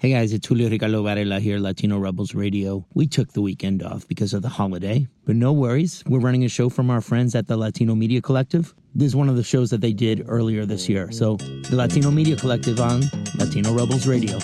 Hey guys, it's Julio Ricardo Varela here, Latino Rebels Radio. We took the weekend off because of the holiday, but no worries. We're running a show from our friends at the Latino Media Collective. This is one of the shows that they did earlier this year. So, the Latino Media Collective on Latino Rebels Radio.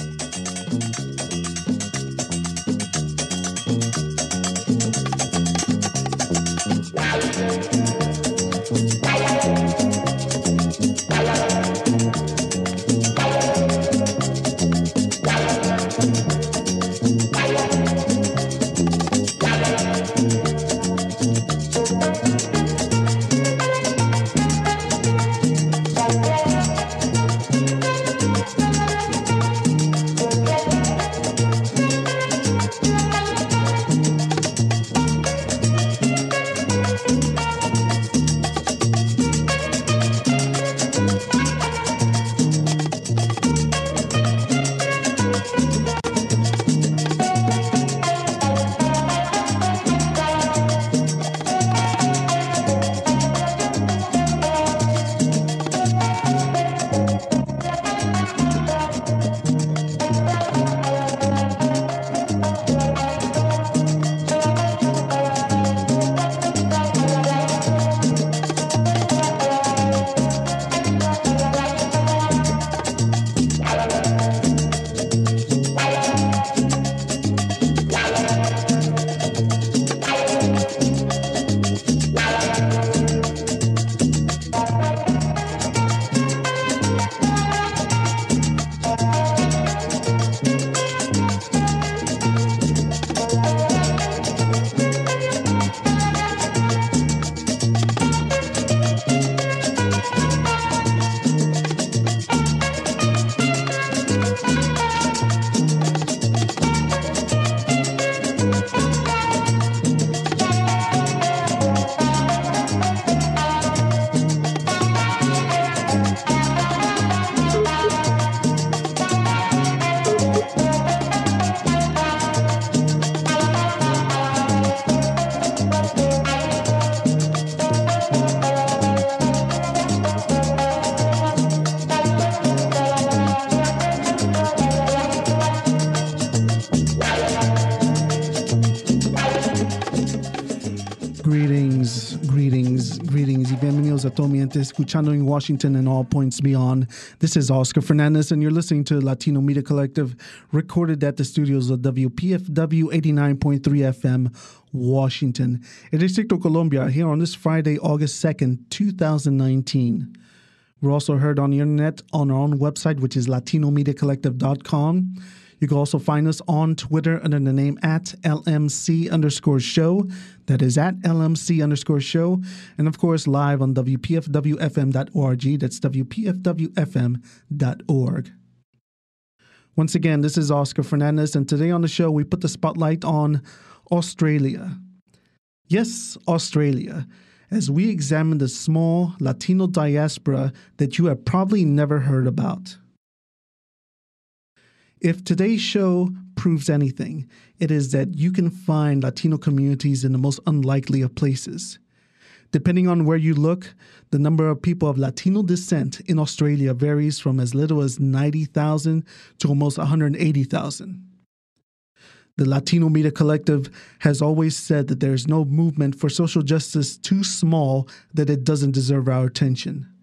Escuchando en Washington and all points beyond. This is Oscar Fernandez, and you're listening to Latino Media Collective, recorded at the studios of WPFW 89.3 FM, Washington. El Distrito Colombia, here on this Friday, August 2nd, 2019. We're also heard on the internet on our own website, which is latinomediacollective.com. You can also find us on Twitter under the name at LMC underscore show. That is at LMC underscore show. And of course, live on WPFWFM.org. That's WPFWFM.org. Once again, this is Oscar Fernandez, and today on the show, we put the spotlight on Australia. Yes, Australia, as we examine the small Latino diaspora that you have probably never heard about. If today's show proves anything, it is that you can find Latino communities in the most unlikely of places. Depending on where you look, the number of people of Latino descent in Australia varies from as little as 90,000 to almost 180,000. The Latino Media Collective has always said that there is no movement for social justice too small that it doesn't deserve our attention.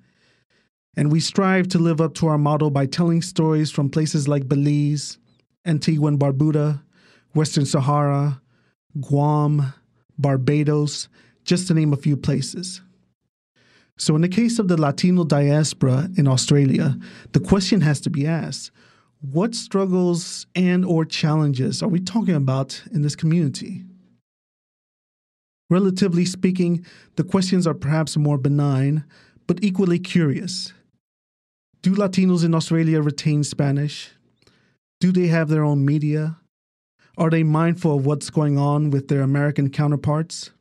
And we strive to live up to our motto by telling stories from places like Belize, Antigua and Barbuda, Western Sahara, Guam, Barbados, just to name a few places. So, in the case of the Latino diaspora in Australia, the question has to be asked what struggles and or challenges are we talking about in this community? Relatively speaking, the questions are perhaps more benign, but equally curious. Do Latinos in Australia retain Spanish? Do they have their own media? Are they mindful of what's going on with their American counterparts?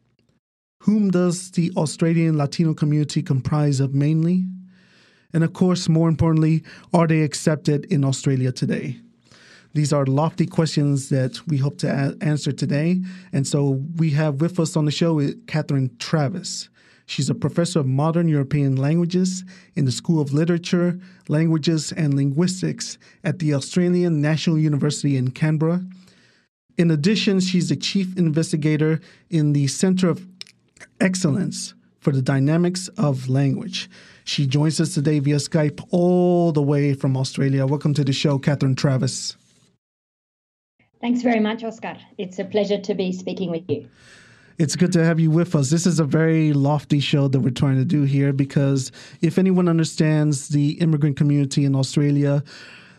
Whom does the Australian Latino community comprise of mainly? And of course, more importantly, are they accepted in Australia today? These are lofty questions that we hope to a- answer today. And so we have with us on the show eh, Catherine Travis. She's a professor of modern European languages in the School of Literature, Languages, and Linguistics at the Australian National University in Canberra. In addition, she's the chief investigator in the Center of Excellence for the Dynamics of Language. She joins us today via Skype all the way from Australia. Welcome to the show, Catherine Travis. Thanks very much, Oscar. It's a pleasure to be speaking with you. It's good to have you with us. This is a very lofty show that we're trying to do here because if anyone understands the immigrant community in Australia,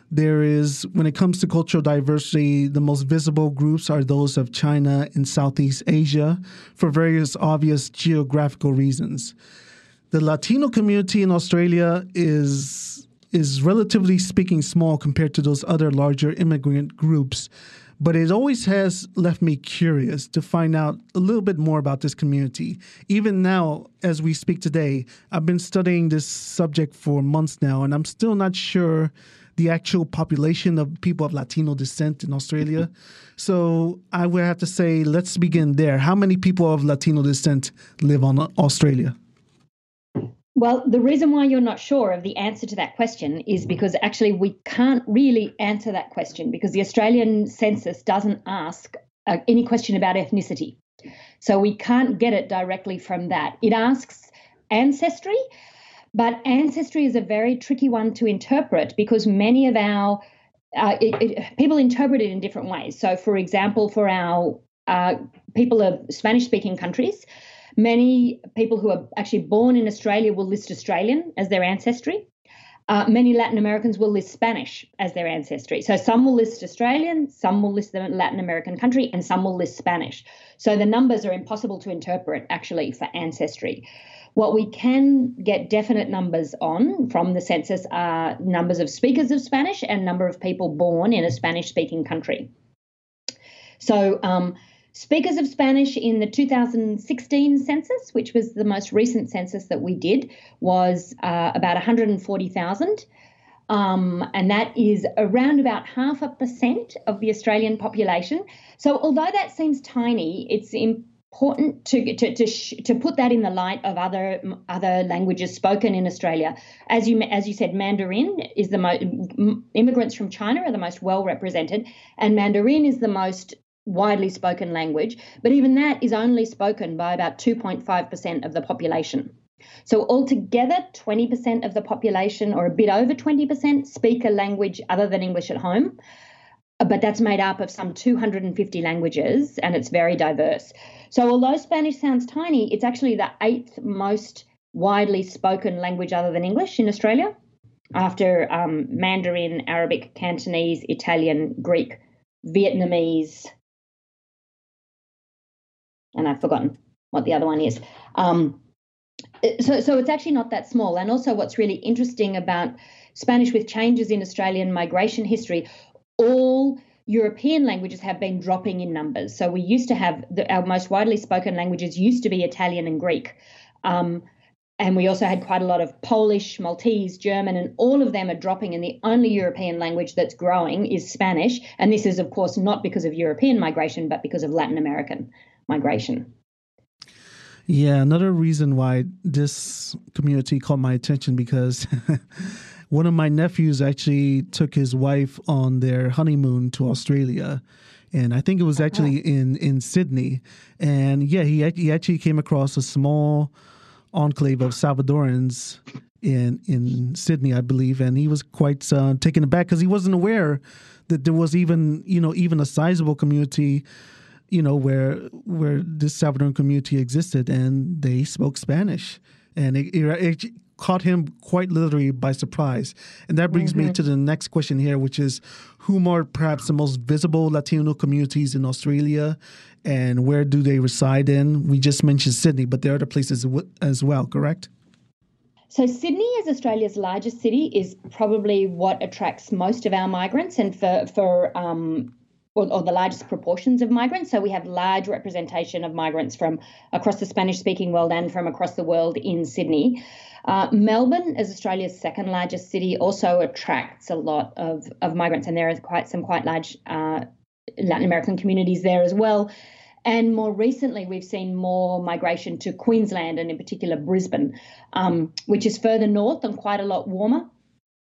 there is, when it comes to cultural diversity, the most visible groups are those of China and Southeast Asia for various obvious geographical reasons. The Latino community in Australia is is relatively speaking small compared to those other larger immigrant groups but it always has left me curious to find out a little bit more about this community. Even now, as we speak today, I've been studying this subject for months now, and I'm still not sure the actual population of people of Latino descent in Australia. Mm-hmm. So I would have to say, let's begin there. How many people of Latino descent live on Australia? Well, the reason why you're not sure of the answer to that question is because actually we can't really answer that question because the Australian census doesn't ask uh, any question about ethnicity. So we can't get it directly from that. It asks ancestry, but ancestry is a very tricky one to interpret because many of our uh, it, it, people interpret it in different ways. So, for example, for our uh, people of Spanish speaking countries, Many people who are actually born in Australia will list Australian as their ancestry. Uh, many Latin Americans will list Spanish as their ancestry. So some will list Australian, some will list the Latin American country, and some will list Spanish. So the numbers are impossible to interpret actually for ancestry. What we can get definite numbers on from the census are numbers of speakers of Spanish and number of people born in a Spanish speaking country. So um, Speakers of Spanish in the 2016 census, which was the most recent census that we did, was uh, about 140,000. Um, and that is around about half a percent of the Australian population. So, although that seems tiny, it's important to to to, sh- to put that in the light of other other languages spoken in Australia. As you as you said, Mandarin is the most immigrants from China are the most well represented, and Mandarin is the most widely spoken language, but even that is only spoken by about 2.5% of the population. So, altogether, 20% of the population, or a bit over 20%, speak a language other than English at home. But that's made up of some 250 languages and it's very diverse. So, although Spanish sounds tiny, it's actually the eighth most widely spoken language other than English in Australia after um, Mandarin, Arabic, Cantonese, Italian, Greek, Vietnamese, and I've forgotten what the other one is. Um, so, so it's actually not that small. And also, what's really interesting about Spanish with changes in Australian migration history, all European languages have been dropping in numbers. So we used to have the, our most widely spoken languages used to be Italian and Greek. Um, and we also had quite a lot of Polish, Maltese, German, and all of them are dropping. And the only European language that's growing is Spanish. And this is, of course, not because of European migration, but because of Latin American migration. Yeah, another reason why this community caught my attention because one of my nephews actually took his wife on their honeymoon to Australia. And I think it was actually in, in Sydney. And yeah, he, he actually came across a small enclave of Salvadorans in in Sydney, I believe, and he was quite uh, taken aback because he wasn't aware that there was even you know even a sizable community you know where where this Salvadoran community existed, and they spoke Spanish, and it, it, it caught him quite literally by surprise. And that brings mm-hmm. me to the next question here, which is who are perhaps the most visible Latino communities in Australia and where do they reside in? We just mentioned Sydney, but there are other places as well, correct? So, Sydney, as Australia's largest city, is probably what attracts most of our migrants. And for, for um, or, or, the largest proportions of migrants. So we have large representation of migrants from across the Spanish speaking world and from across the world in Sydney. Uh, Melbourne, as Australia's second largest city, also attracts a lot of, of migrants, and there are quite some quite large uh, Latin American communities there as well. And more recently, we've seen more migration to Queensland and, in particular, Brisbane, um, which is further north and quite a lot warmer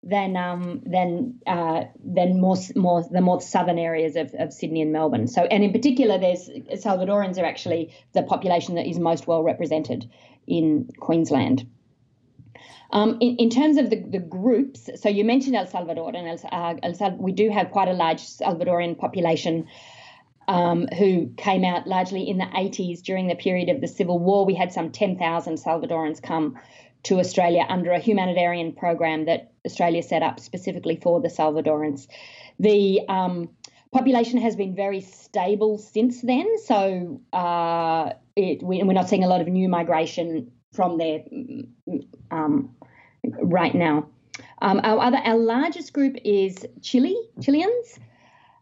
than um, than uh, than more more the more southern areas of, of Sydney and Melbourne. So, and in particular, there's Salvadorans are actually the population that is most well represented in Queensland. Um, in, in, terms of the, the, groups, so you mentioned El Salvador, and El, uh, El, we do have quite a large Salvadorian population um, who came out largely in the 80s during the period of the Civil War. We had some 10,000 Salvadorans come to Australia under a humanitarian program that Australia set up specifically for the Salvadorans. The um, population has been very stable since then, so uh, it, we, are not seeing a lot of new migration from there um, right now. Um, our other, our largest group is Chile, Chileans,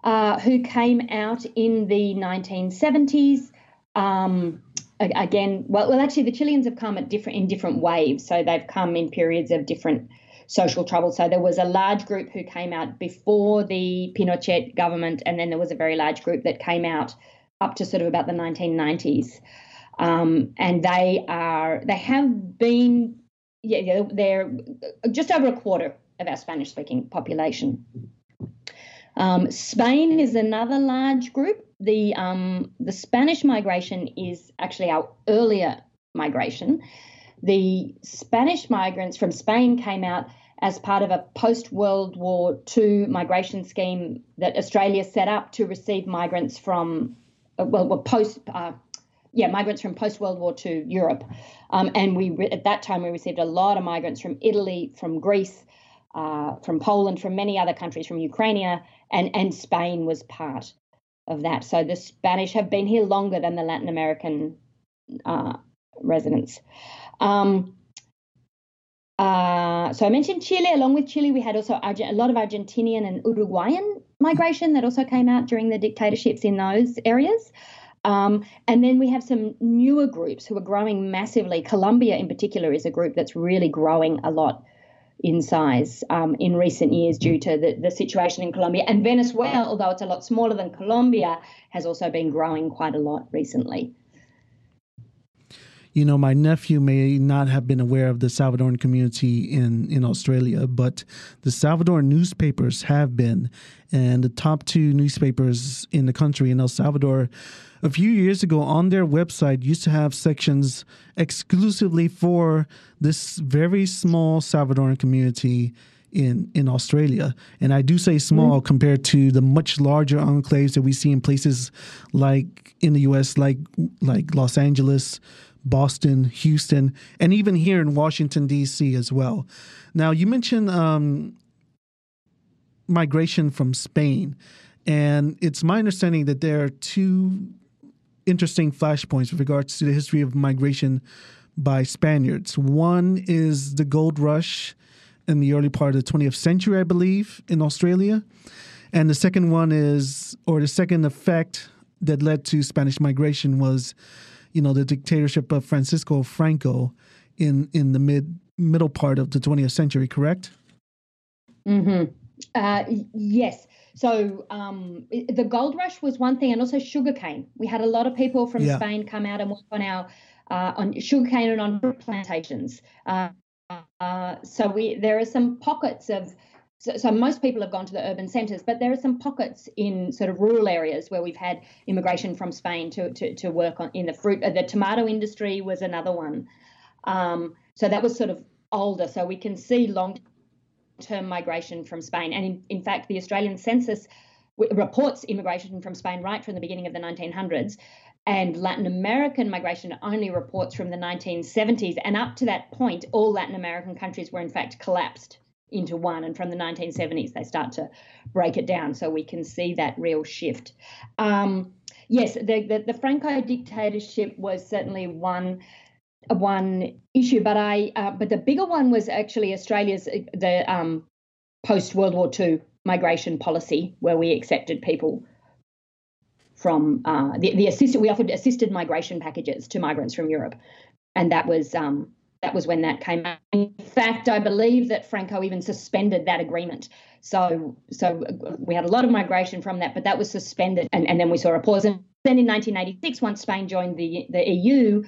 uh, who came out in the 1970s. Um, again, well, well, actually, the Chileans have come at different in different waves. So they've come in periods of different social trouble. So there was a large group who came out before the Pinochet government, and then there was a very large group that came out up to sort of about the 1990s. Um, and they are they have been yeah they're just over a quarter of our Spanish speaking population. Um, Spain is another large group. The um, the Spanish migration is actually our earlier migration. The Spanish migrants from Spain came out as part of a post World War II migration scheme that Australia set up to receive migrants from, uh, well, well post, uh, yeah, migrants from post World War II Europe. Um, and we at that time we received a lot of migrants from Italy, from Greece, uh, from Poland, from many other countries, from Ukraine, and and Spain was part of that. So the Spanish have been here longer than the Latin American uh, residents. Um, uh, so I mentioned Chile. Along with Chile, we had also a lot of Argentinian and Uruguayan migration that also came out during the dictatorships in those areas. Um, and then we have some newer groups who are growing massively. Colombia, in particular, is a group that's really growing a lot in size um, in recent years due to the, the situation in Colombia. And Venezuela, although it's a lot smaller than Colombia, has also been growing quite a lot recently. You know, my nephew may not have been aware of the Salvadoran community in, in Australia, but the Salvadoran newspapers have been. And the top two newspapers in the country in El Salvador a few years ago on their website used to have sections exclusively for this very small Salvadoran community in in Australia. And I do say small mm-hmm. compared to the much larger enclaves that we see in places like in the US like like Los Angeles, Boston, Houston, and even here in Washington D.C. as well. Now, you mentioned um, migration from Spain, and it's my understanding that there are two interesting flashpoints with regards to the history of migration by Spaniards. One is the gold rush in the early part of the 20th century, I believe, in Australia. And the second one is, or the second effect that led to Spanish migration was, you know, the dictatorship of Francisco Franco in in the mid middle part of the 20th century, correct? Mm-hmm. Uh, yes. So um, the gold rush was one thing, and also sugarcane. We had a lot of people from yeah. Spain come out and work on our uh, on sugarcane and on plantations. Uh, uh, so we there are some pockets of so, so, most people have gone to the urban centres, but there are some pockets in sort of rural areas where we've had immigration from Spain to, to, to work on in the fruit. Uh, the tomato industry was another one. Um, so that was sort of older. So we can see long term migration from Spain. And in, in fact, the Australian census reports immigration from Spain right from the beginning of the 1900s. And Latin American migration only reports from the 1970s. And up to that point, all Latin American countries were in fact collapsed into one. And from the 1970s, they start to break it down. So we can see that real shift. Um, yes, the, the, the Franco dictatorship was certainly one one issue, but I uh, but the bigger one was actually Australia's uh, the um, post World War II migration policy, where we accepted people from uh, the the assisted we offered assisted migration packages to migrants from Europe, and that was um, that was when that came out. In fact, I believe that Franco even suspended that agreement. So so we had a lot of migration from that, but that was suspended, and, and then we saw a pause. And then in 1986, once Spain joined the the EU,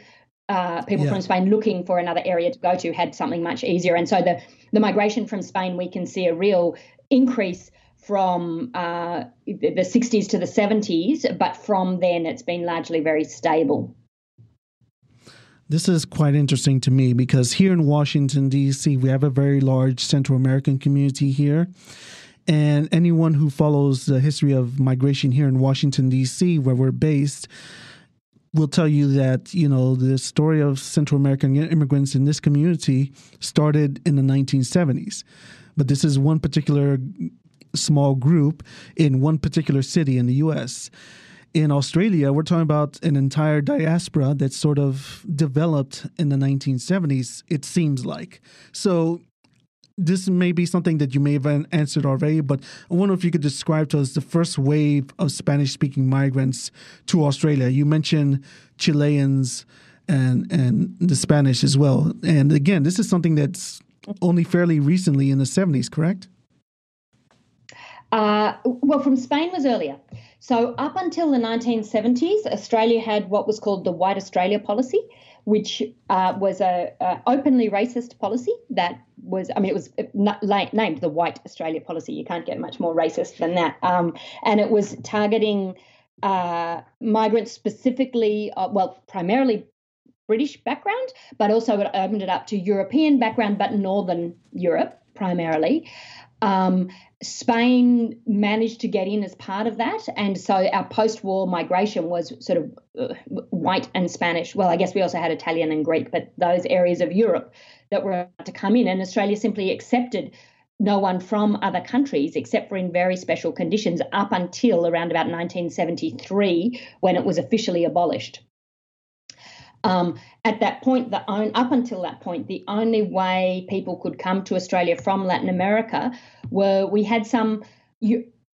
uh, people yeah. from Spain looking for another area to go to had something much easier. And so the, the migration from Spain, we can see a real increase from uh, the 60s to the 70s, but from then it's been largely very stable. This is quite interesting to me because here in Washington, D.C., we have a very large Central American community here. And anyone who follows the history of migration here in Washington, D.C., where we're based, will tell you that you know the story of Central American immigrants in this community started in the 1970s, but this is one particular small group in one particular city in the U.S. In Australia, we're talking about an entire diaspora that sort of developed in the 1970s. It seems like so this may be something that you may have answered already, but I wonder if you could describe to us the first wave of Spanish speaking migrants to Australia. You mentioned Chileans and and the Spanish as well. And again, this is something that's only fairly recently in the 70s, correct? Uh, well, from Spain was earlier. So up until the 1970s, Australia had what was called the White Australia policy, which uh, was a, openly racist policy that was, I mean, it was named the White Australia policy. You can't get much more racist than that. Um, and it was targeting uh, migrants specifically, uh, well, primarily British background, but also it opened it up to European background, but Northern Europe primarily. Um, Spain managed to get in as part of that. And so our post war migration was sort of uh, white and Spanish. Well, I guess we also had Italian and Greek, but those areas of Europe that were to come in. And Australia simply accepted no one from other countries except for in very special conditions up until around about 1973 when it was officially abolished. Um, at that point, the on, up until that point, the only way people could come to Australia from Latin America were we had some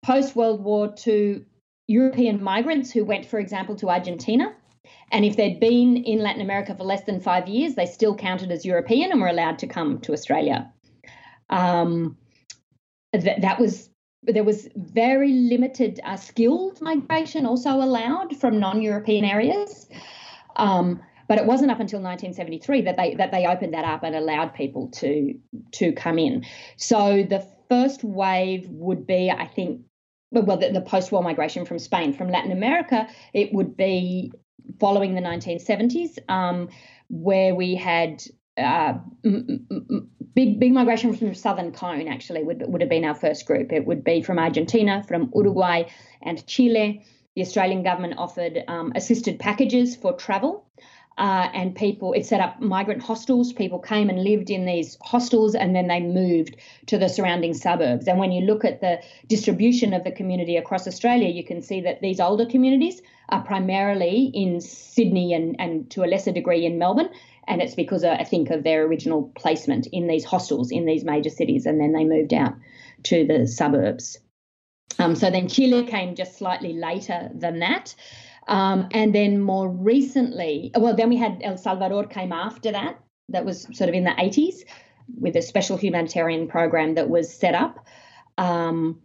post World War II European migrants who went, for example, to Argentina. And if they'd been in Latin America for less than five years, they still counted as European and were allowed to come to Australia. Um, th- that was there was very limited uh, skilled migration also allowed from non-European areas. Um, but it wasn't up until 1973 that they that they opened that up and allowed people to to come in. So the first wave would be, I think, well, the, the post-war migration from Spain, from Latin America, it would be following the 1970s, um, where we had uh, big big migration from the southern cone actually would would have been our first group. It would be from Argentina, from Uruguay, and Chile. The Australian government offered um, assisted packages for travel uh, and people it set up migrant hostels. People came and lived in these hostels and then they moved to the surrounding suburbs. And when you look at the distribution of the community across australia you can see that these older communities are primarily in sydney and, and to a lesser degree in melbourne. And it's because uh, i think of their original placement in these hostels in these major cities. And then they moved out to the suburbs um, so then chile came just slightly later than that um, and then more recently, well, then we had El Salvador came after that. That was sort of in the 80s with a special humanitarian program that was set up. Um,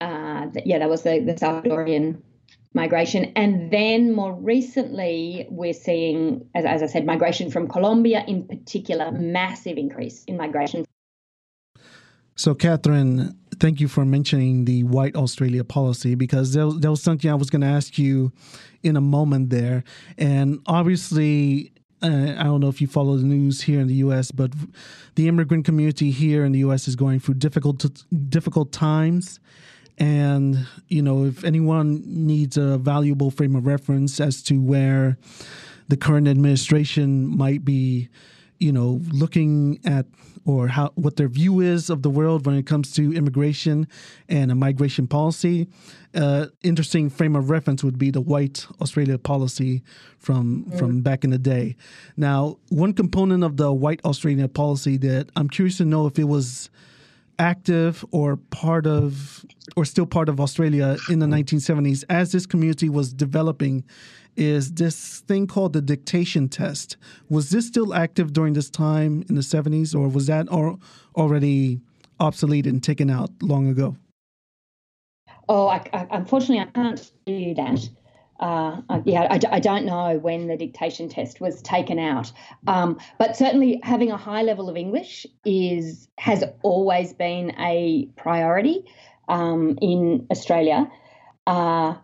uh, yeah, that was the, the Salvadorian migration. And then more recently, we're seeing, as, as I said, migration from Colombia in particular, massive increase in migration. So, Catherine, thank you for mentioning the white Australia policy because that was, something I was going to ask you in a moment there. And obviously, uh, I don't know if you follow the news here in the U.S., but the immigrant community here in the U.S. is going through difficult difficult times. And you know, if anyone needs a valuable frame of reference as to where the current administration might be, you know, looking at or how what their view is of the world when it comes to immigration and a migration policy. Uh, interesting frame of reference would be the white Australia policy from mm. from back in the day. Now, one component of the white Australia policy that I'm curious to know if it was active or part of or still part of Australia in the 1970s as this community was developing is this thing called the dictation test. Was this still active during this time in the 70s, or was that already obsolete and taken out long ago? Oh, I, I, unfortunately, I can't do that. uh, yeah, I, I, don't know when the dictation test was taken out, um, but certainly having a high level of English is has always been a priority um, in Australia. Uh,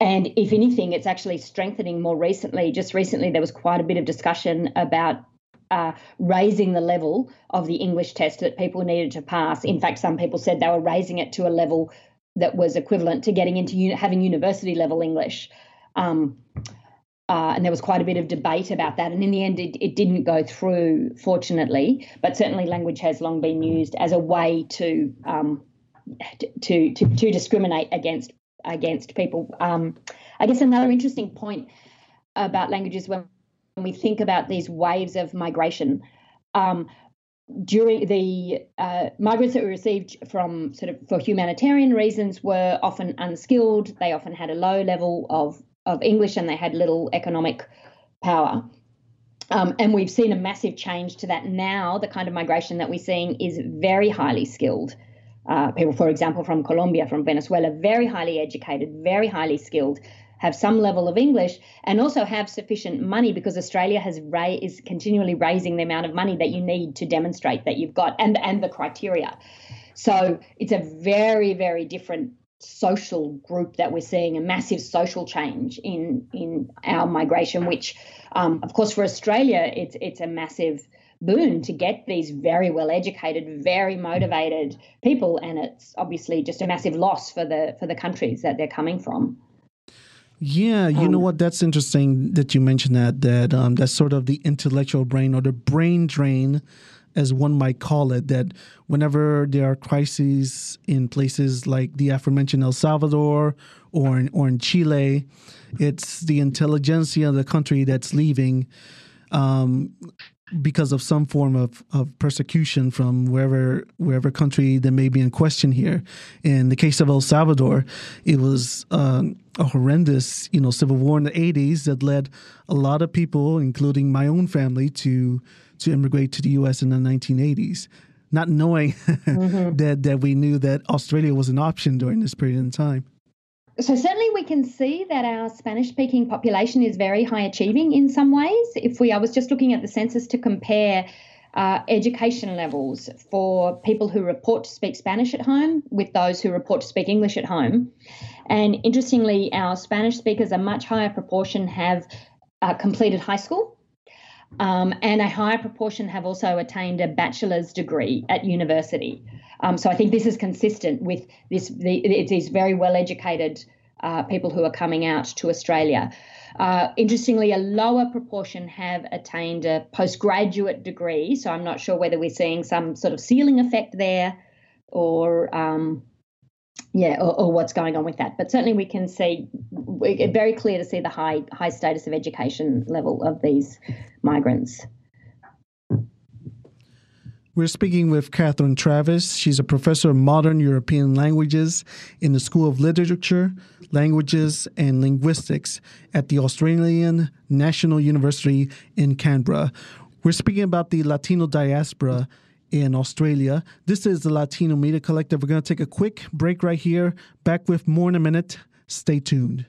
and if anything, it's actually strengthening more recently. Just recently, there was quite a bit of discussion about uh, raising the level of the English test that people needed to pass. In fact, some people said they were raising it to a level that was equivalent to getting into having university level English. Um, uh, and there was quite a bit of debate about that. And in the end, it, it, didn't go through, fortunately. But certainly, language has long been used as a way to um, to, to, to discriminate against against people. Um, I guess another interesting point about languages when we think about these waves of migration. Um, during the uh, migrants that we received from sort of for humanitarian reasons were often unskilled. They often had a low level of of English and they had little economic power. Um, and we've seen a massive change to that now. The kind of migration that we're seeing is very highly skilled. Uh, people, for example, from Colombia, from Venezuela, very highly educated, very highly skilled, have some level of English, and also have sufficient money because Australia has ra- is continually raising the amount of money that you need to demonstrate that you've got and and the criteria. So it's a very very different social group that we're seeing a massive social change in in our migration, which, um, of course, for Australia, it's it's a massive boon to get these very well educated, very motivated people, and it's obviously just a massive loss for the for the countries that they're coming from. Yeah, you um, know what? That's interesting that you mentioned that. That um, that's sort of the intellectual brain or the brain drain, as one might call it. That whenever there are crises in places like the aforementioned El Salvador or in, or in Chile, it's the intelligentsia of the country that's leaving. Um, because of some form of, of persecution from wherever wherever country that may be in question here. In the case of El Salvador, it was uh, a horrendous, you know, civil war in the '80s that led a lot of people, including my own family, to to immigrate to the U.S. in the 1980s, not knowing mm-hmm. that that we knew that Australia was an option during this period in time. So certainly we can see that our Spanish speaking population is very high achieving in some ways. If we I was just looking at the census to compare uh, education levels for people who report to speak Spanish at home with those who report to speak English at home. And interestingly, our Spanish speakers, a much higher proportion have uh, completed high school. Um, and a higher proportion have also attained a bachelor's degree at university. Um, so I think this is consistent with this. The, these very well educated uh, people who are coming out to Australia. Uh, interestingly, a lower proportion have attained a postgraduate degree. So I'm not sure whether we're seeing some sort of ceiling effect there, or um, yeah, or, or, what's going on with that. But certainly, we can see very clear to see the high high status of education level of these migrants. We're speaking with Catherine Travis. She's a professor of modern European languages in the School of Literature, Languages, and Linguistics at the Australian National University in Canberra. We're speaking about the Latino diaspora in Australia. This is the Latino Media Collective. We're going to take a quick break right here. Back with more in a minute. Stay tuned.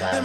That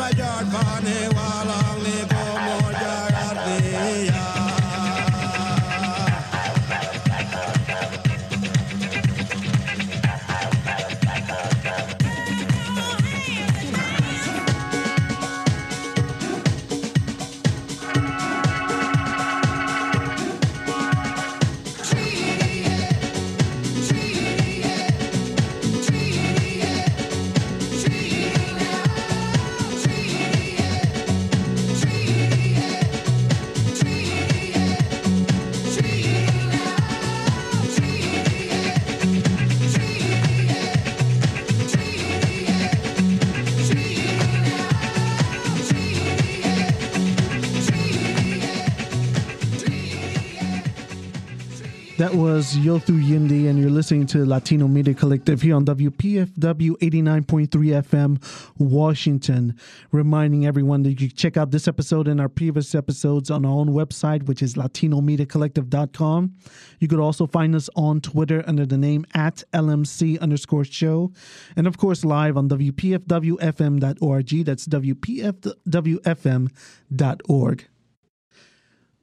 was Yothu Yindi, and you're listening to Latino Media Collective here on WPFW 89.3 FM, Washington. Reminding everyone that you check out this episode and our previous episodes on our own website, which is LatinoMediaCollective.com. You could also find us on Twitter under the name at LMC underscore show, and of course, live on WPFWFM.org. That's WPFWFM.org.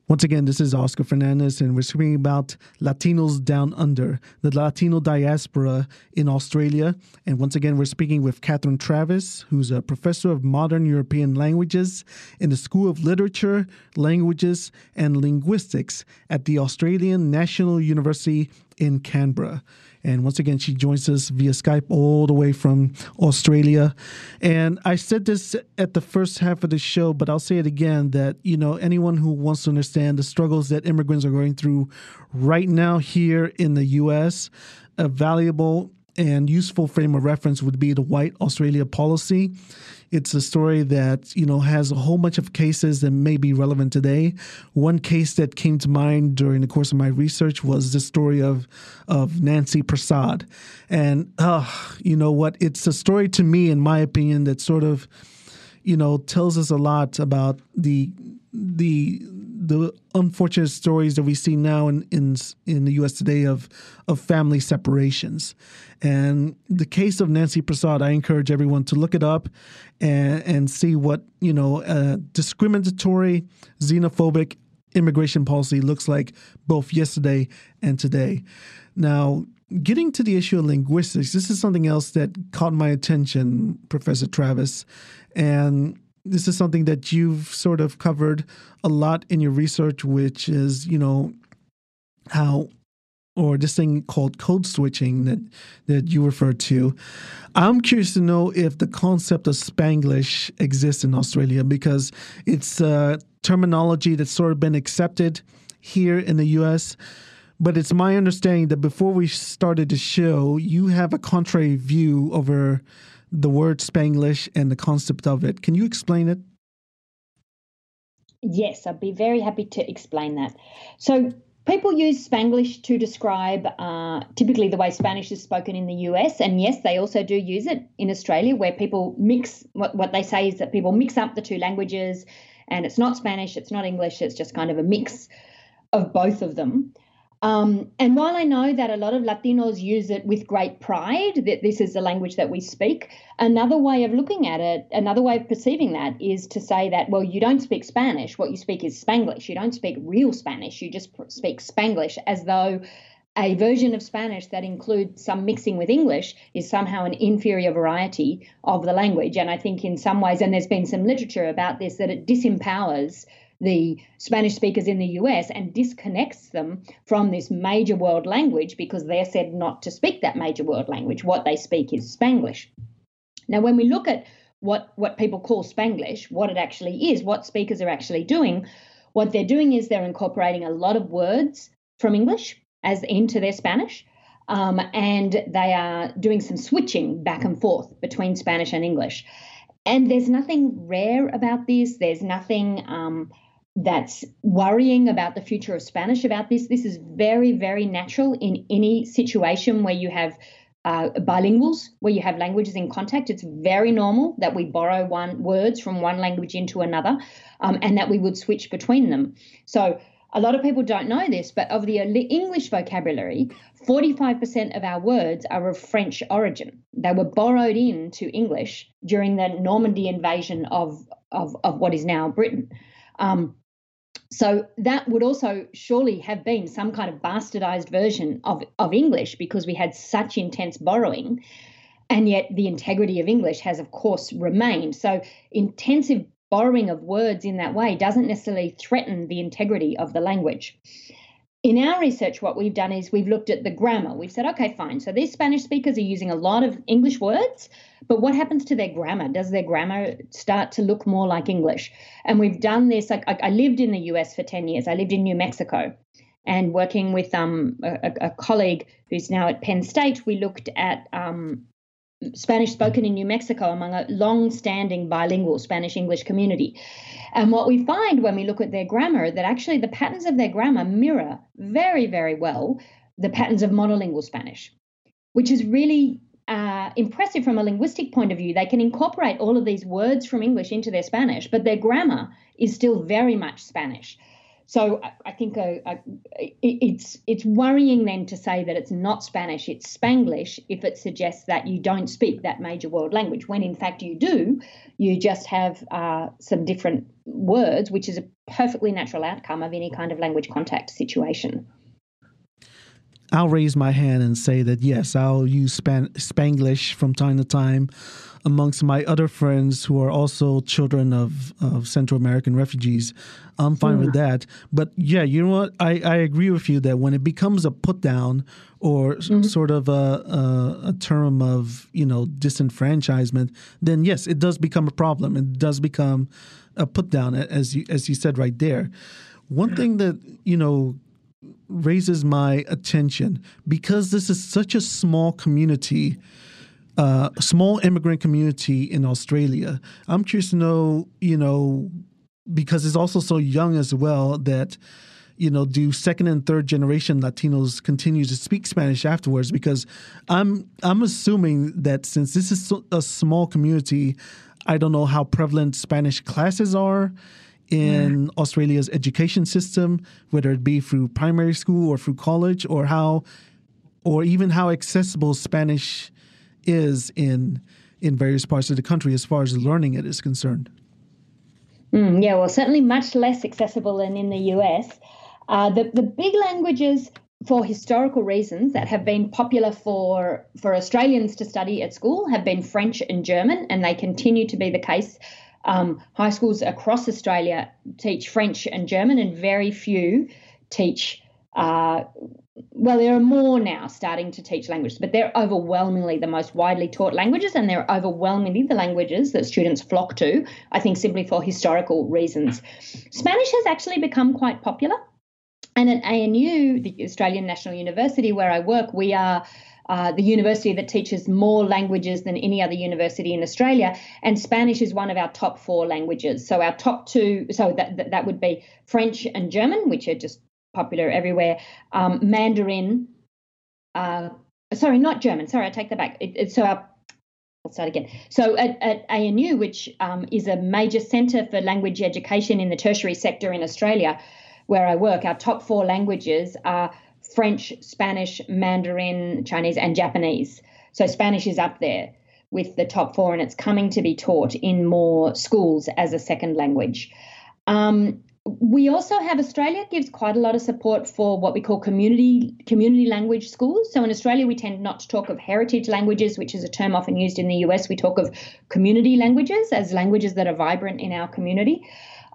Once again, this is Oscar Fernandez, and we're speaking about Latinos Down Under, the Latino diaspora in Australia. And once again, we're speaking with Catherine Travis, who's a professor of modern European languages in the School of Literature, Languages, and Linguistics at the Australian National University in Canberra. And once again, she joins us via Skype all the way from Australia. And I said this at the first half of the show, but I'll say it again that, you know, anyone who wants to understand the struggles that immigrants are going through right now here in the U.S., a valuable and useful frame of reference would be the White Australia policy. It's a story that, you know, has a whole bunch of cases that may be relevant today. One case that came to mind during the course of my research was the story of of Nancy Prasad. And uh, you know what? It's a story to me, in my opinion, that sort of, you know, tells us a lot about the the the unfortunate stories that we see now in in in the U.S. today of of family separations, and the case of Nancy Prasad. I encourage everyone to look it up and and see what you know uh, discriminatory, xenophobic immigration policy looks like both yesterday and today. Now, getting to the issue of linguistics, this is something else that caught my attention, Professor Travis, and this is something that you've sort of covered a lot in your research, which is, you know, how or this thing called code switching that that you referred to. I'm curious to know if the concept of Spanglish exists in Australia because it's a terminology that's sort of been accepted here in the U.S. But it's my understanding that before we started the show, you have a contrary view over the word Spanglish and the concept of it. Can you explain it? Yes, I'd be very happy to explain that. So, people use Spanglish to describe uh, typically the way Spanish is spoken in the US. And yes, they also do use it in Australia, where people mix what, what they say is that people mix up the two languages and it's not Spanish, it's not English, it's just kind of a mix of both of them. Um, and while I know that a lot of Latinos use it with great pride, that this is the language that we speak, another way of looking at it, another way of perceiving that is to say that, well, you don't speak Spanish. What you speak is Spanglish. You don't speak real Spanish. You just speak Spanglish as though a version of Spanish that includes some mixing with English is somehow an inferior variety of the language. And I think in some ways, and there's been some literature about this, that it disempowers the Spanish speakers in the US and disconnects them from this major world language because they're said not to speak that major world language. What they speak is Spanglish. Now, when we look at what, what people call Spanglish, what it actually is, what speakers are actually doing, what they're doing is they're incorporating a lot of words from English as into their Spanish. Um, and they are doing some switching back and forth between Spanish and English. And there's nothing rare about this. There's nothing um, that's worrying about the future of Spanish about this. This is very, very natural in any situation where you have uh, bilinguals, where you have languages in contact. It's very normal that we borrow one words from one language into another, um, and that we would switch between them. So a lot of people don't know this, but of the English vocabulary, 45% of our words are of French origin. They were borrowed into English during the Normandy invasion of, of, of what is now Britain. Um, so that would also surely have been some kind of bastardized version of, of English because we had such intense borrowing. And yet the integrity of English has, of course, remained. So intensive borrowing of words in that way doesn't necessarily threaten the integrity of the language. In our research, what we've done is we've looked at the grammar. We've said, okay, fine. So these Spanish speakers are using a lot of English words, but what happens to their grammar? Does their grammar start to look more like English? And we've done this. Like I, lived in the US for 10 years. I lived in New Mexico. And working with um, a, a, colleague who's now at Penn State, we looked at um, Spanish spoken in New Mexico among a long standing bilingual Spanish English community. And what we find when we look at their grammar, that actually the patterns of their grammar mirror very, very well the patterns of monolingual Spanish, which is really uh, impressive from a linguistic point of view. They can incorporate all of these words from English into their Spanish, but their grammar is still very much Spanish. So I, I think a, a, it's it's worrying then to say that it's not Spanish, it's Spanglish, if it suggests that you don't speak that major world language, when in fact you do. You just have uh, some different words, which is a perfectly natural outcome of any kind of language contact situation. I'll raise my hand and say that yes, I'll use Span- Spanglish from time to time amongst my other friends who are also children of, of Central American refugees. I'm fine with that. But yeah, you know what? I, I agree with you that when it becomes a put down or mm-hmm. sort of a, a, a, term of, you know, disenfranchisement, then yes, it does become a problem. It does become a put down, as you, as you said right there. One thing that, you know, raises my attention because this is such a small community, uh, small immigrant community in Australia. I'm curious to know, you know, because it's also so young as well that you know do second and third generation latinos continue to speak spanish afterwards because i'm i'm assuming that since this is a small community i don't know how prevalent spanish classes are in. Australia's education system, whether it be through primary school or through college, or how, or even how accessible Spanish is in in various parts of the country as far as learning it is concerned. Mm, yeah, well, certainly much less accessible than in the US. Uh, the the big languages for historical reasons that have been popular for for Australians to study at school have been French and German, and they continue to be the case um, high schools across Australia teach French and German, and very few teach. Uh, well, there are more now starting to teach languages, but they're overwhelmingly the most widely taught languages, and they're overwhelmingly the languages that students flock to, I think, simply for historical reasons. Spanish has actually become quite popular. And at ANU, the Australian National University, where I work, we are uh, the university that teaches more languages than any other university in Australia, and Spanish is one of our top four languages. So our top two, so that that, that would be French and German, which are just popular everywhere. Um, Mandarin, uh, sorry, not German. Sorry, I take that back. It, it, so our I'll start again. So at, at ANU, which um, is a major centre for language education in the tertiary sector in Australia, where I work, our top four languages are French, Spanish, Mandarin, Chinese, and Japanese. So Spanish is up there with the top four, and it's coming to be taught in more schools as a second language. Um, we also have Australia gives quite a lot of support for what we call community community language schools. So in Australia, we tend not to talk of heritage languages, which is a term often used in the US. We talk of community languages as languages that are vibrant in our community.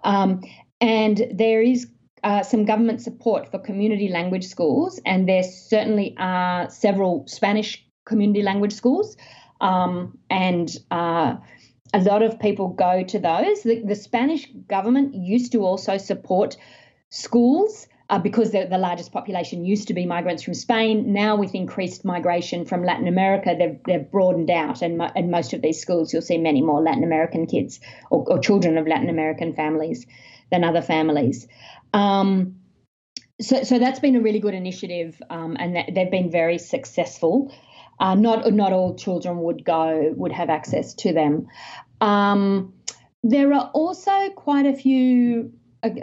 Um, and there is uh, some government support for community language schools, and there certainly are several Spanish community language schools, um, and uh, a lot of people go to those. The, the, Spanish government used to also support schools. Uh, because the, the largest population used to be migrants from Spain. Now, with increased migration from Latin America, they've, they've broadened out, and mo- in most of these schools, you'll see many more Latin American kids or, or children of Latin American families than other families. Um, so, so that's been a really good initiative, um, and they've been very successful. Uh, not not all children would go would have access to them. Um, there are also quite a few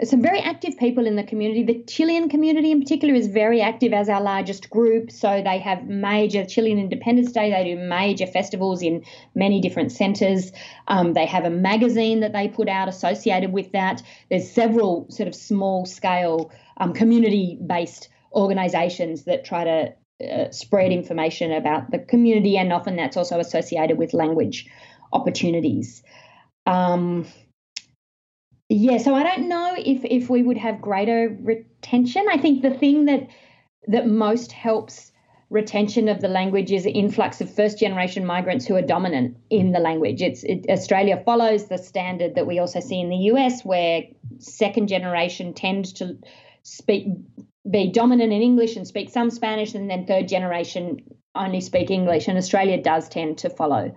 some very active people in the community. The Chilean community, in particular, is very active as our largest group. So they have major Chilean Independence Day. They do major festivals in many different centres. Um, they have a magazine that they put out associated with that. There's several sort of small scale um, community based organisations that try to uh, spread information about the community, and often that's also associated with language opportunities. Um, yeah, so I don't know if if we would have greater retention. I think the thing that that most helps retention of the language is influx of first generation migrants who are dominant in the language. It's it, Australia follows the standard that we also see in the US, where second generation tend to speak be dominant in English and speak some Spanish, and then third generation only speak English. And Australia does tend to follow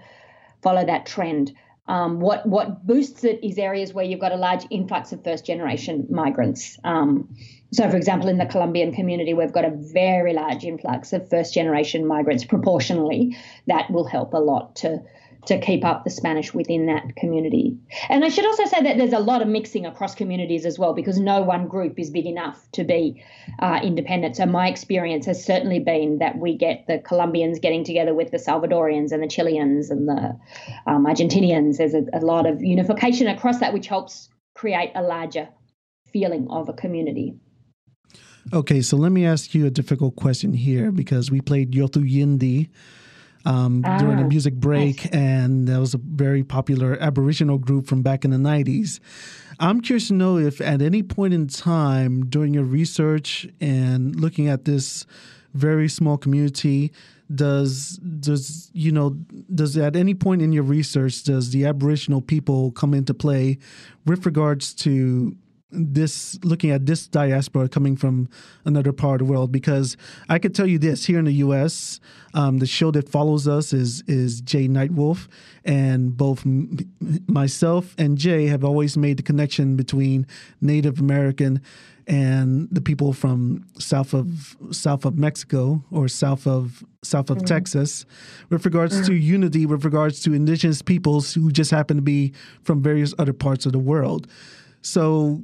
follow that trend. Um, what what boosts it is areas where you've got a large influx of first generation migrants. Um, so, for example, in the Colombian community, we've got a very large influx of first generation migrants. Proportionally, that will help a lot to to keep up the Spanish within that community. And I should also say that there's a lot of mixing across communities as well because no one group is big enough to be uh, independent. So my experience has certainly been that we get the Colombians getting together with the Salvadorians and the Chileans and the um, Argentinians. There's a, a lot of unification across that, which helps create a larger feeling of a community. Okay, so let me ask you a difficult question here because we played Yothu Yindi um, ah, during a music break, nice. and that was a very popular Aboriginal group from back in the 90s. I'm curious to know if at any point in time during your research and looking at this very small community, does does you know does at any point in your research does the aboriginal people come into play with regards to this looking at this diaspora coming from another part of the world because I could tell you this here in the U.S. Um, the show that follows us is is Jay Nightwolf, and both m- myself and Jay have always made the connection between Native American and the people from south of south of Mexico or south of south of mm-hmm. Texas, with regards mm-hmm. to unity, with regards to indigenous peoples who just happen to be from various other parts of the world. So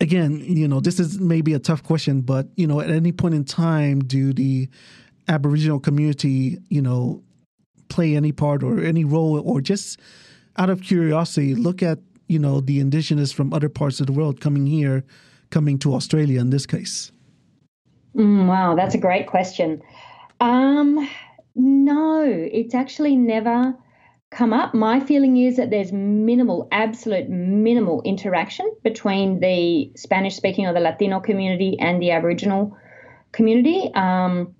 again, you know, this is maybe a tough question, but you know, at any point in time, do the Aboriginal community, you know, play any part or any role, or just out of curiosity, look at you know the indigenous from other parts of the world coming here, coming to Australia in this case? Mm, wow, that's a great question. Um, no, it's actually never come up. My feeling is that there's minimal, absolute minimal interaction between the Spanish speaking or the Latino community and the Aboriginal community. Um,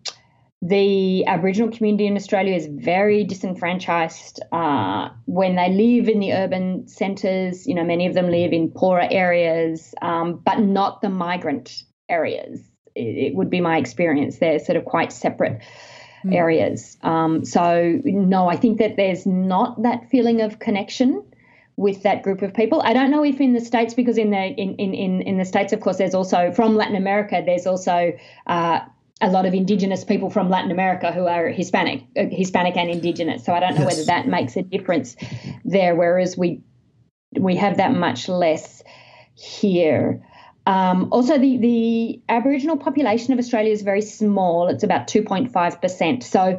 the Aboriginal community in Australia is very disenfranchised. Uh, when they live in the urban centres, you know, many of them live in poorer areas, um, but not the migrant areas. It, it would be my experience. They're sort of quite separate mm. areas. Um, so, no, I think that there's not that feeling of connection with that group of people. I don't know if in the states, because in the in in in the states, of course, there's also from Latin America. There's also uh, a lot of indigenous people from Latin America who are Hispanic, uh, Hispanic and indigenous. So I don't know yes. whether that makes a difference there. Whereas we we have that much less here. Um, also, the, the Aboriginal population of Australia is very small. It's about 2.5%. So,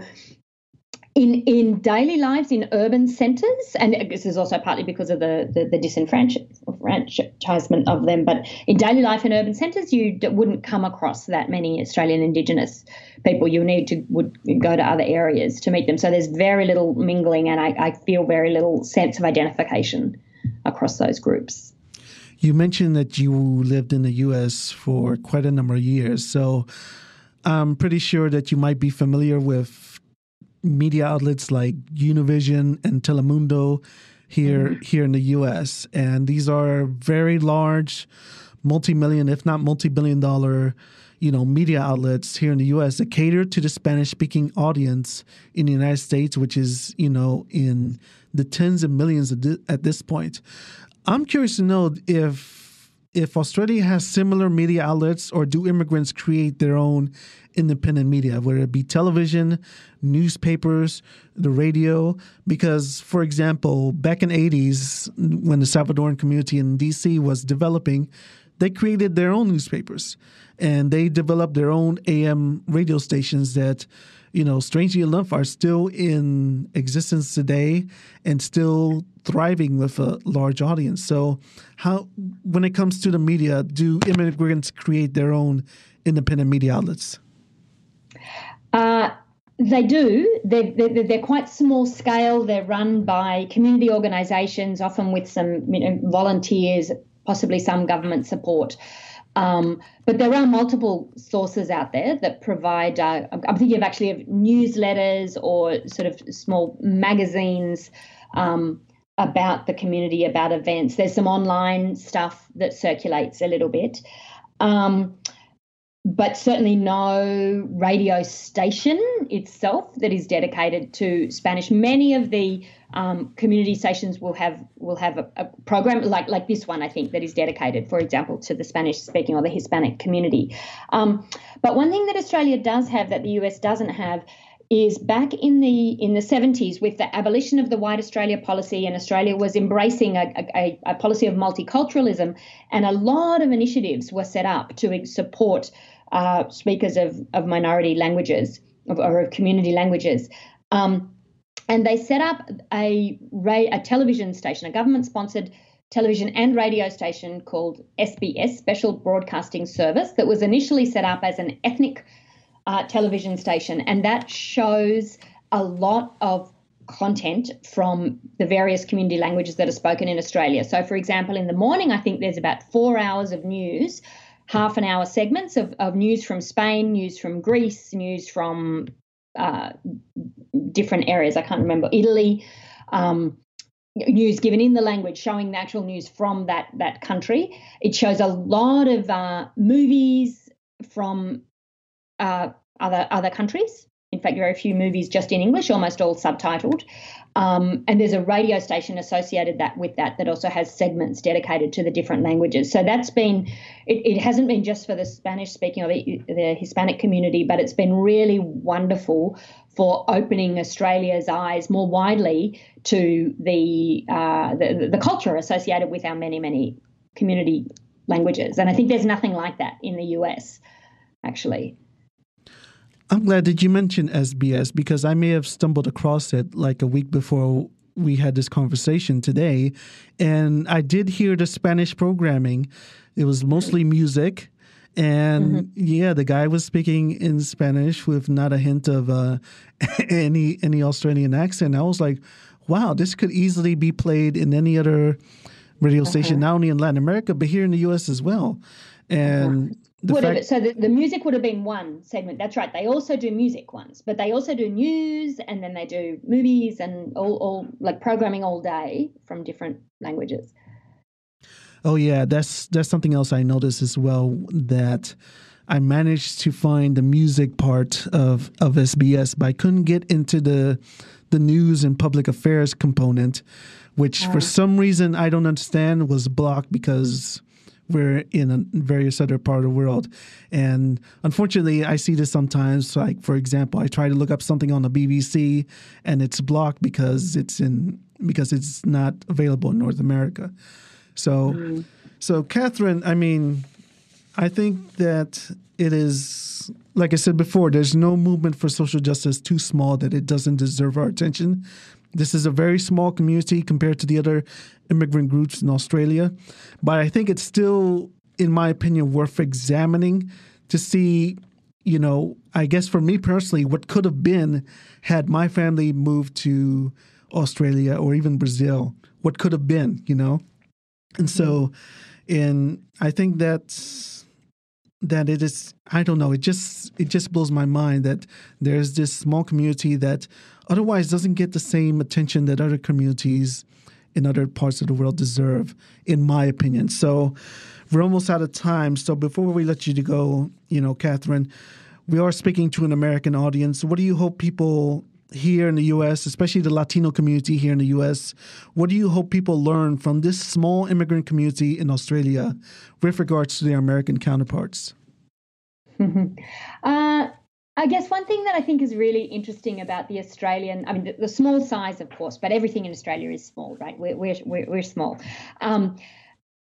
in, in daily lives in urban centres, and this is also partly because of the, the, the disenfranchisement of them, but in daily life in urban centres, you d- wouldn't come across that many Australian Indigenous people. You need to would go to other areas to meet them. So there's very little mingling, and I, I feel very little sense of identification across those groups. You mentioned that you lived in the U.S. for quite a number of years, so I'm pretty sure that you might be familiar with media outlets like Univision and Telemundo here mm-hmm. here in the U.S. And these are very large, multi-million, if not multi-billion dollar, you know, media outlets here in the U.S. that cater to the Spanish-speaking audience in the United States, which is you know in the tens of millions at this point. I'm curious to know if if Australia has similar media outlets, or do immigrants create their own independent media, whether it be television, newspapers, the radio? Because, for example, back in the 80s, when the Salvadoran community in DC was developing, they created their own newspapers and they developed their own AM radio stations that you know, strangely enough, are still in existence today and still thriving with a large audience. So, how, when it comes to the media, do immigrants create their own independent media outlets? Uh, they do. They're, they're, they're, quite small scale. They're run by community organisations, often with some you know, volunteers, possibly some government support. Um, but there are multiple sources out there that provide, uh, I'm thinking of actually of newsletters or sort of small magazines um, about the community, about events. There's some online stuff that circulates a little bit. Um, but certainly no radio station itself that is dedicated to Spanish. Many of the um, community stations will have will have a, a, program like like this one, I think, that is dedicated, for example, to the Spanish speaking or the Hispanic community. Um, but one thing that Australia does have that the US doesn't have is back in the in the 70s with the abolition of the White Australia policy, and Australia was embracing a, a, a policy of multiculturalism, and a lot of initiatives were set up to support uh, speakers of, of minority languages of, or of community languages. Um, and they set up a, a television station, a government sponsored television and radio station called SBS, Special Broadcasting Service, that was initially set up as an ethnic uh, television station. And that shows a lot of content from the various community languages that are spoken in Australia. So, for example, in the morning, I think there's about four hours of news, half an hour segments of, of news from Spain, news from Greece, news from uh, different areas. I can't remember Italy. Um, news given in the language showing the actual news from that that country. It shows a lot of uh, movies from uh, other other countries. In fact, very few movies just in English, almost all subtitled. Um, and there's a radio station associated that with that that also has segments dedicated to the different languages. So that's been it, it hasn't been just for the Spanish speaking or the, the Hispanic community, but it's been really wonderful for opening Australia's eyes more widely to the, uh, the, the culture associated with our many many community languages. And I think there's nothing like that in the US, actually. I'm glad that you mentioned SBS because I may have stumbled across it like a week before we had this conversation today. And I did hear the Spanish programming. It was mostly music. And mm-hmm. yeah, the guy was speaking in Spanish with not a hint of uh, any any Australian accent. I was like, wow, this could easily be played in any other radio uh-huh. station, not only in Latin America, but here in the US as well. And uh-huh would fact- have, so the, the music would have been one segment. That's right. They also do music ones, but they also do news and then they do movies and all, all like programming all day from different languages. Oh yeah, that's that's something else I noticed as well that I managed to find the music part of of SBS, but I couldn't get into the the news and public affairs component, which uh, for some reason I don't understand was blocked because we're in a various other part of the world. And unfortunately, I see this sometimes. Like, for example, I try to look up something on the BBC and it's blocked because it's in because it's not available in North America. So, mm. so Catherine, I mean, I think that it is like I said before. There's no movement for social justice too small that it doesn't deserve our attention. This is a very small community compared to the other immigrant groups in Australia, but I think it's still, in my opinion, worth examining to see. You know, I guess for me personally, what could have been had my family moved to Australia or even Brazil, what could have been, you know? And so, mm-hmm. and I think that's that it is i don't know it just it just blows my mind that there's this small community that otherwise doesn't get the same attention that other communities in other parts of the world deserve, in my opinion. So we're almost out of time. So before we let you go, you know, Catherine, we are speaking to an American audience. What do you hope people here in the U.S., especially the Latino community here in the U.S. What do you hope people learn from this small immigrant community in Australia with regards to their American counterparts? uh, I guess one thing that I think is really interesting about the Australian, I mean, the, the small size, of course, but everything in Australia is small, right? We're, we're, we're, we're small. Um,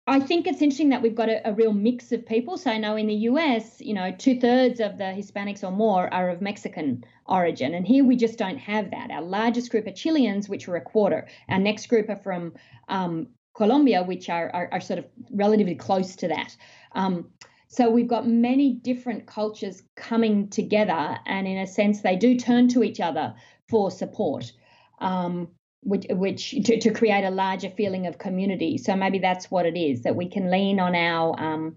I think it's interesting that we've got a, a, real mix of people. So I know in the US, you know, two thirds of the Hispanics or more are of Mexican origin. And here we just don't have that. Our largest group are Chileans, which are a quarter. Our next group are from um, Colombia, which are, are, are, sort of relatively close to that. Um, so we've got many different cultures coming together, and in a sense, they do turn to each other for support. Um, which, which to, to, create a larger feeling of community. So maybe that's what it is that we can lean on our um,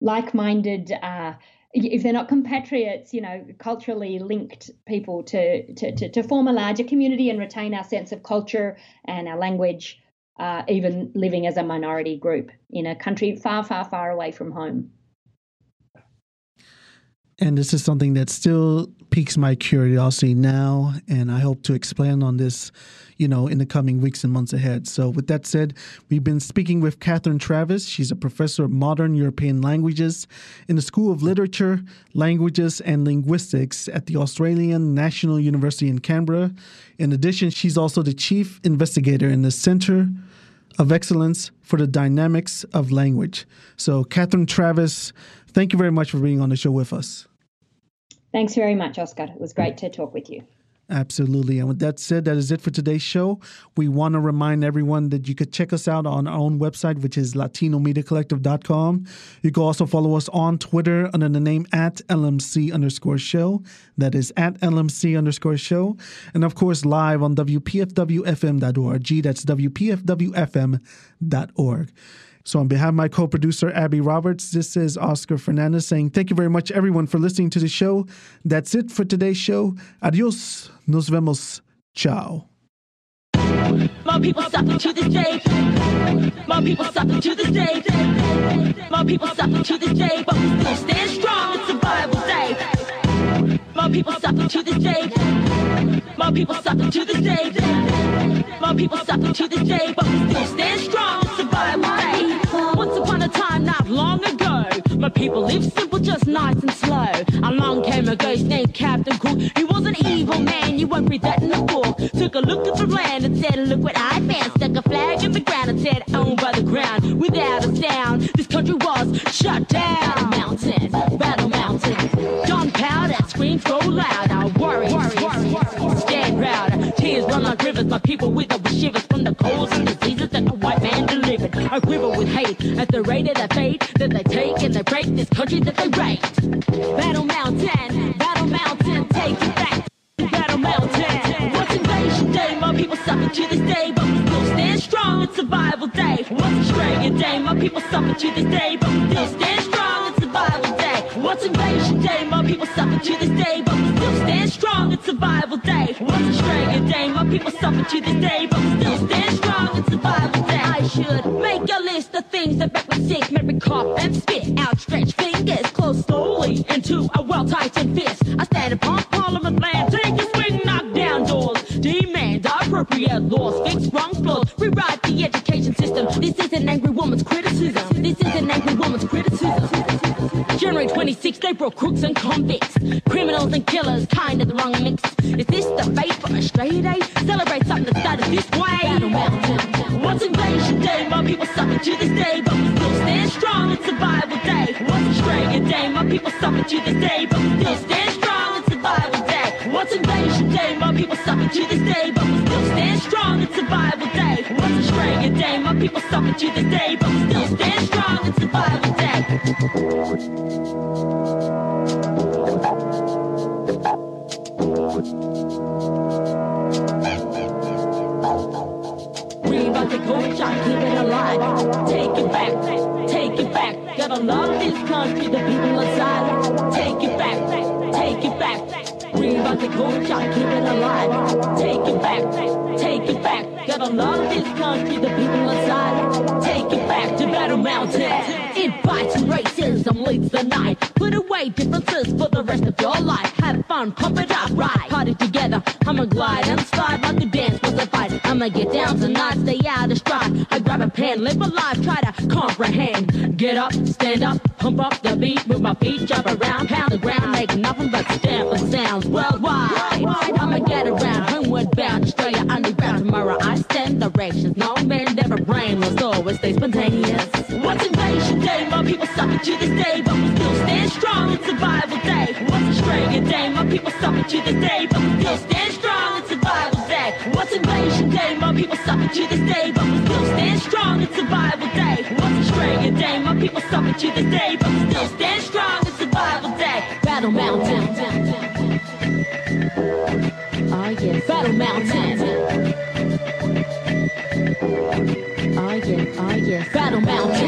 like-minded. Uh, if they're not compatriots, you know, culturally linked people to, to, to, to, form a larger community and retain our sense of culture and our language, uh, even living as a minority group in a country far, far, far away from home. And this is something that still piques my curiosity now, and I hope to expand on this you know, in the coming weeks and months ahead. So, with that said, we've been speaking with Catherine Travis. She's a professor of modern European languages in the School of Literature, Languages, and Linguistics at the Australian National University in Canberra. In addition, she's also the chief investigator in the Center of Excellence for the Dynamics of Language. So, Catherine Travis, thank you very much for being on the show with us. Thanks very much, Oscar. It was great to talk with you. Absolutely. And with that said, that is it for today's show. We want to remind everyone that you could check us out on our own website, which is latinomediacollective.com. You can also follow us on Twitter under the name at LMC underscore show. That is at LMC underscore show. And of course, live on WPFWFM.org. That's WPFWFM.org. So, on behalf of my co producer, Abby Roberts, this is Oscar Fernandez saying thank you very much, everyone, for listening to the show. That's it for today's show. Adios. Nos vemos. Ciao. My people to this day. My people to this day. My people to this day, but we still stand strong survival day. My people to this day. My people to this day. My people to this day, but we still stand strong survival day. Not long ago, my people lived simple, just nice and slow. Along came a ghost named Captain Cook. He was an evil man, you won't read that in the book. Took a look at the land and said, Look what I found. Stuck a flag in the ground and said, Owned by the ground. Without a sound, this country was shut down. Battle Mountain, Battle Mountain. Gunpowder, screams go loud. Our warriors, warriors stand proud. Tears run like rivers, my people wither with shivers from the colds and the man. I quiver with hate at the rate of the fate that they take and they break this country that they rape. Battle Mountain, Battle Mountain, take it back. Battle Mountain. What's invasion day? My people suffer to this day, but we still stand strong. It's survival day. What's Australia day? My people suffer to this day, but we still stand strong. It's survival day. What's invasion day? My people suffer to this day, but we still stand strong. It's survival day. What's Australia day? My people suffer to this day, but we still stand strong. Should make a list of things that make me sick, make me cough and spit. Outstretched fingers close slowly into a well-tightened fist. I stand upon Parliament land, take a swing, knock down doors, demand appropriate laws, fix wrong flaws, rewrite the education system. This is an angry woman's criticism. This is an angry woman's criticism. January 26th, they brought crooks and convicts, criminals and killers, kind of the wrong mix. Is this the fate for Australia Day? Celebrate something that started this way. Battle Mountain. What's invasion day? My people suffer to this day, but we still stand strong. It's survival day. What's Australia Day? My people suffer to this day, but we still stand strong. It's survival day. What's invasion day? My people suffer to this day, but we still stand strong. It's survival day. Day? My people suffer to this day, but we still stand strong. It's survival day. We about to go shot, keep it alive. Take it back, take it back. Gotta love this country, the people inside. Take it back, take it back. About shot, keep it alive. Take it back, take it back. Gotta love this country, the people inside. Take it back to Battle Mountain. It bites racism leads the night. Put away differences for the rest of your life. Have fun, pump it up, right? Together. I'ma glide and slide like a dance was a fight. I'ma get down tonight, stay out of stride. I grab a pen, live a life, try to comprehend. Get up, stand up, pump up the beat, move my feet, jump around, pound the ground, make nothing but stamp sounds worldwide. I'ma get around, homeward bound, Australia underground. Tomorrow I stand directions, no man never brainless, always stay spontaneous. What's invasion day? My people suffer to this day, but stand strong. It's survival day. What's Australia day? My people suffer to this day, but we still stand strong. It's survival day. What's invasion day? My people suffer to this day, but we still stand strong. It's survival day. What's Australia day? My people suffer to this day, but we still stand strong. It's survival day. Battle Mountain. Ah, oh yes, Battle Mountain. Oh yeah, ah, oh yes, Battle Mountain.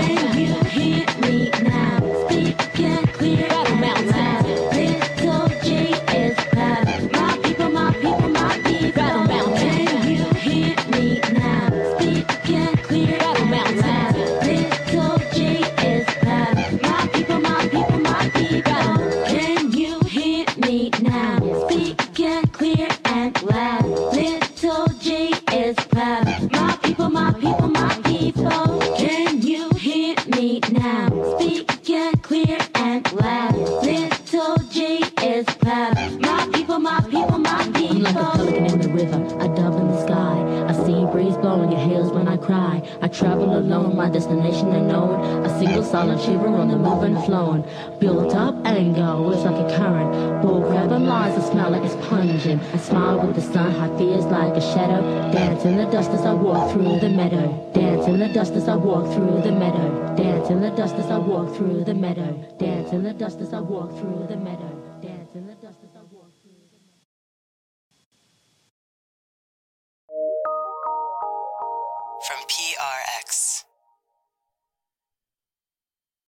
Single solid on the move and flowing. Built up anger is like a current. Bull and lies, the smell like it's pungent. I smile with the sun, high fears like a shadow. Dance in the dust as I walk through the meadow. Dance in the dust as I walk through the meadow. Dance in the dust as I walk through the meadow. Dance in the dust as I walk through the meadow.